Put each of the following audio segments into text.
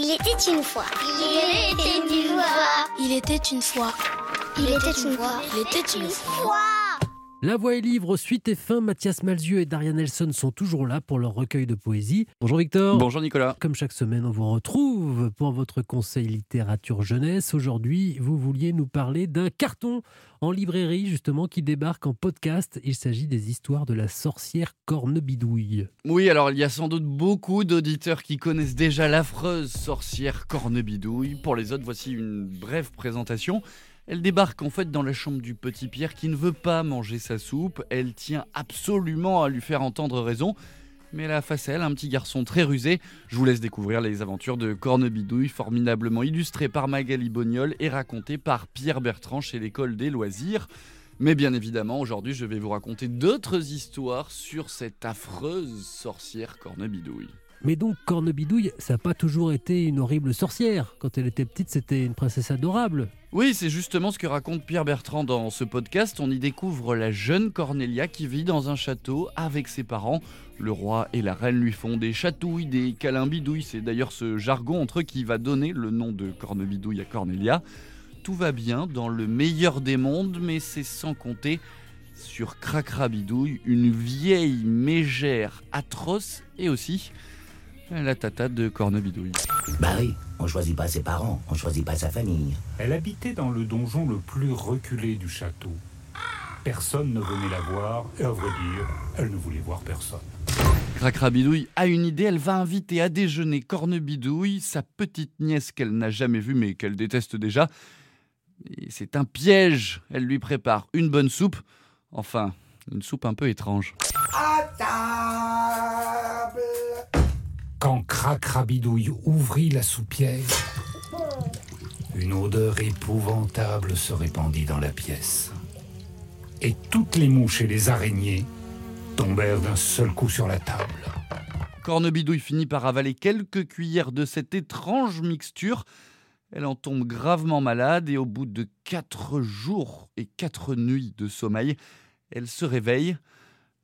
Il était une fois. Il était une fois. Il était une fois. Il était une fois. Il était une fois. La Voix est livre, suite et fin. Mathias Malzieu et Daria Nelson sont toujours là pour leur recueil de poésie. Bonjour Victor. Bonjour Nicolas. Comme chaque semaine, on vous retrouve pour votre conseil littérature jeunesse. Aujourd'hui, vous vouliez nous parler d'un carton en librairie, justement, qui débarque en podcast. Il s'agit des histoires de la sorcière Cornebidouille. Oui, alors il y a sans doute beaucoup d'auditeurs qui connaissent déjà l'affreuse sorcière Cornebidouille. Pour les autres, voici une brève présentation. Elle débarque en fait dans la chambre du petit Pierre qui ne veut pas manger sa soupe. Elle tient absolument à lui faire entendre raison. Mais elle a face à elle un petit garçon très rusé. Je vous laisse découvrir les aventures de Cornebidouille, formidablement illustrées par Magali Bognol et racontées par Pierre Bertrand chez l'école des loisirs. Mais bien évidemment, aujourd'hui, je vais vous raconter d'autres histoires sur cette affreuse sorcière Cornebidouille. Mais donc, Cornebidouille, ça n'a pas toujours été une horrible sorcière. Quand elle était petite, c'était une princesse adorable. Oui, c'est justement ce que raconte Pierre Bertrand dans ce podcast. On y découvre la jeune Cornelia qui vit dans un château avec ses parents. Le roi et la reine lui font des chatouilles, des câlins bidouilles. C'est d'ailleurs ce jargon entre eux qui va donner le nom de Cornebidouille à Cornelia. Tout va bien dans le meilleur des mondes, mais c'est sans compter sur Cracrabidouille, une vieille mégère atroce et aussi la tata de Cornebidouille. Bah oui, on choisit pas ses parents, on choisit pas sa famille. Elle habitait dans le donjon le plus reculé du château. Personne ne venait la voir, et à vrai dire, elle ne voulait voir personne. Cracrabidouille a une idée, elle va inviter à déjeuner Cornebidouille, sa petite nièce qu'elle n'a jamais vue mais qu'elle déteste déjà. Et c'est un piège, elle lui prépare une bonne soupe, enfin, une soupe un peu étrange. Quand Cracrabidouille ouvrit la soupière, une odeur épouvantable se répandit dans la pièce. Et toutes les mouches et les araignées tombèrent d'un seul coup sur la table. Cornebidouille finit par avaler quelques cuillères de cette étrange mixture. Elle en tombe gravement malade et au bout de quatre jours et quatre nuits de sommeil, elle se réveille.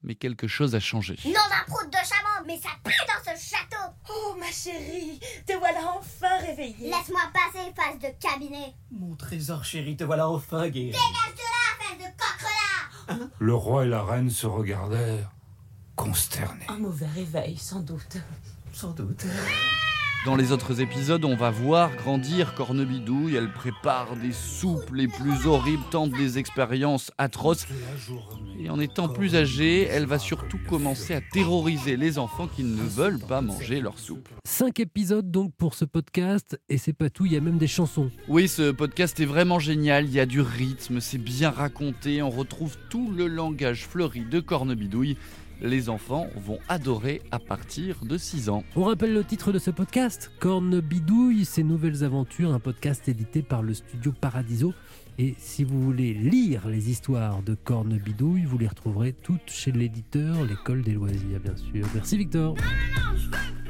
Mais quelque chose a changé. Non, ma proute de chaman, mais ça pue dans ce château. Oh ma chérie, te voilà enfin réveillée. Laisse-moi passer, face de cabinet. Mon trésor chéri, te voilà enfin guéri. Dégage de là, face de coquelin. Le roi et la reine se regardèrent, consternés. Un mauvais réveil, sans doute. Sans doute. Dans les autres épisodes, on va voir grandir Cornebidouille. Elle prépare des soupes les plus horribles, tente des expériences atroces. Et en étant plus âgée, elle va surtout commencer à terroriser les enfants qui ne veulent pas manger leur soupe. Cinq épisodes donc pour ce podcast, et c'est pas tout, il y a même des chansons. Oui, ce podcast est vraiment génial. Il y a du rythme, c'est bien raconté. On retrouve tout le langage fleuri de Cornebidouille. Les enfants vont adorer à partir de 6 ans. On rappelle le titre de ce podcast, Cornebidouille, ses nouvelles aventures, un podcast édité par le studio Paradiso. Et si vous voulez lire les histoires de Cornebidouille, vous les retrouverez toutes chez l'éditeur, l'école des loisirs, bien sûr. Merci Victor. Non, non, je veux